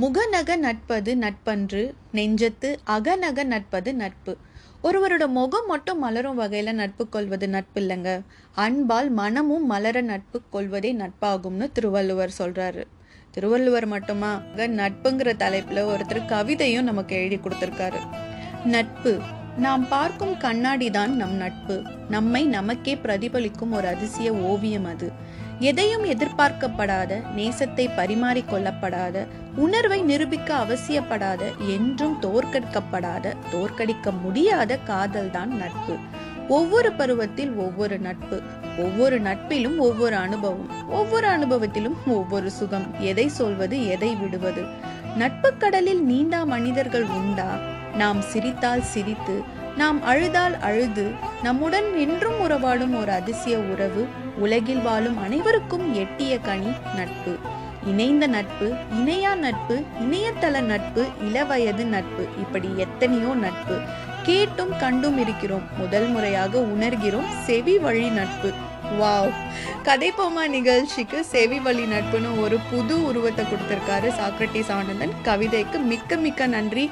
முகநக நட்பது நட்பன்று நெஞ்சத்து அகநக நட்பது நட்பு. ஒருவரோட முகம் மட்டும் மலரும் வகையில் நட்பு கொள்வது நட்பு இல்லைங்க அன்பால் மனமும் மலர நட்பு கொள்வதே நட்பாகும்னு திருவள்ளுவர் சொல்றாரு. திருவள்ளுவர் மட்டுமா? நட்புங்கிற தலைப்பில் ஒருத்தர் கவிதையும் நமக்கு எழுதி கொடுத்துருக்காரு. நட்பு. நாம் பார்க்கும் கண்ணாடி தான் நம் நட்பு. நம்மை நமக்கே பிரதிபலிக்கும் ஒரு அதிசய ஓவியம் அது. எதையும் எதிர்பார்க்கப்படாத நேசத்தை பரிமாறிக்கொள்ளப்படாத உணர்வை நிரூபிக்க அவசியப்படாத என்றும் தோற்கடிக்கப்படாத தோற்கடிக்க முடியாத காதல்தான் நட்பு. ஒவ்வொரு பருவத்தில் ஒவ்வொரு நட்பு. ஒவ்வொரு நட்பிலும் ஒவ்வொரு அனுபவம். ஒவ்வொரு அனுபவத்திலும் ஒவ்வொரு சுகம். எதை சொல்வது எதை விடுவது? நட்பு கடலில் நீண்டா மனிதர்கள் உண்டா? நாம் சிரித்தால் சிரித்து நாம் அழுதால் அழுது நம்முடன் என்றும் உறவாடும் ஒரு அதிசய உறவு உலகில் வாழும் அனைவருக்கும் எட்டிய கனி நட்பு. இணைந்த நட்பு இணையா நட்பு இணையதள நட்பு இளவயது நட்பு இப்படி எத்தனையோ நட்பு. கேட்டும் கண்டும் இருக்கிறோம் முதல் முறையாக உணர்கிறோம் செவி வழி நட்பு. வாவ்! கதைப்போமா நிகழ்ச்சிக்கு செவி வழி நட்புன்னு ஒரு புது உருவத்தை கொடுத்திருக்காரு சாக்ரட்டிஸ் ஆனந்தன். கவிதைக்கு மிக்க மிக்க நன்றி.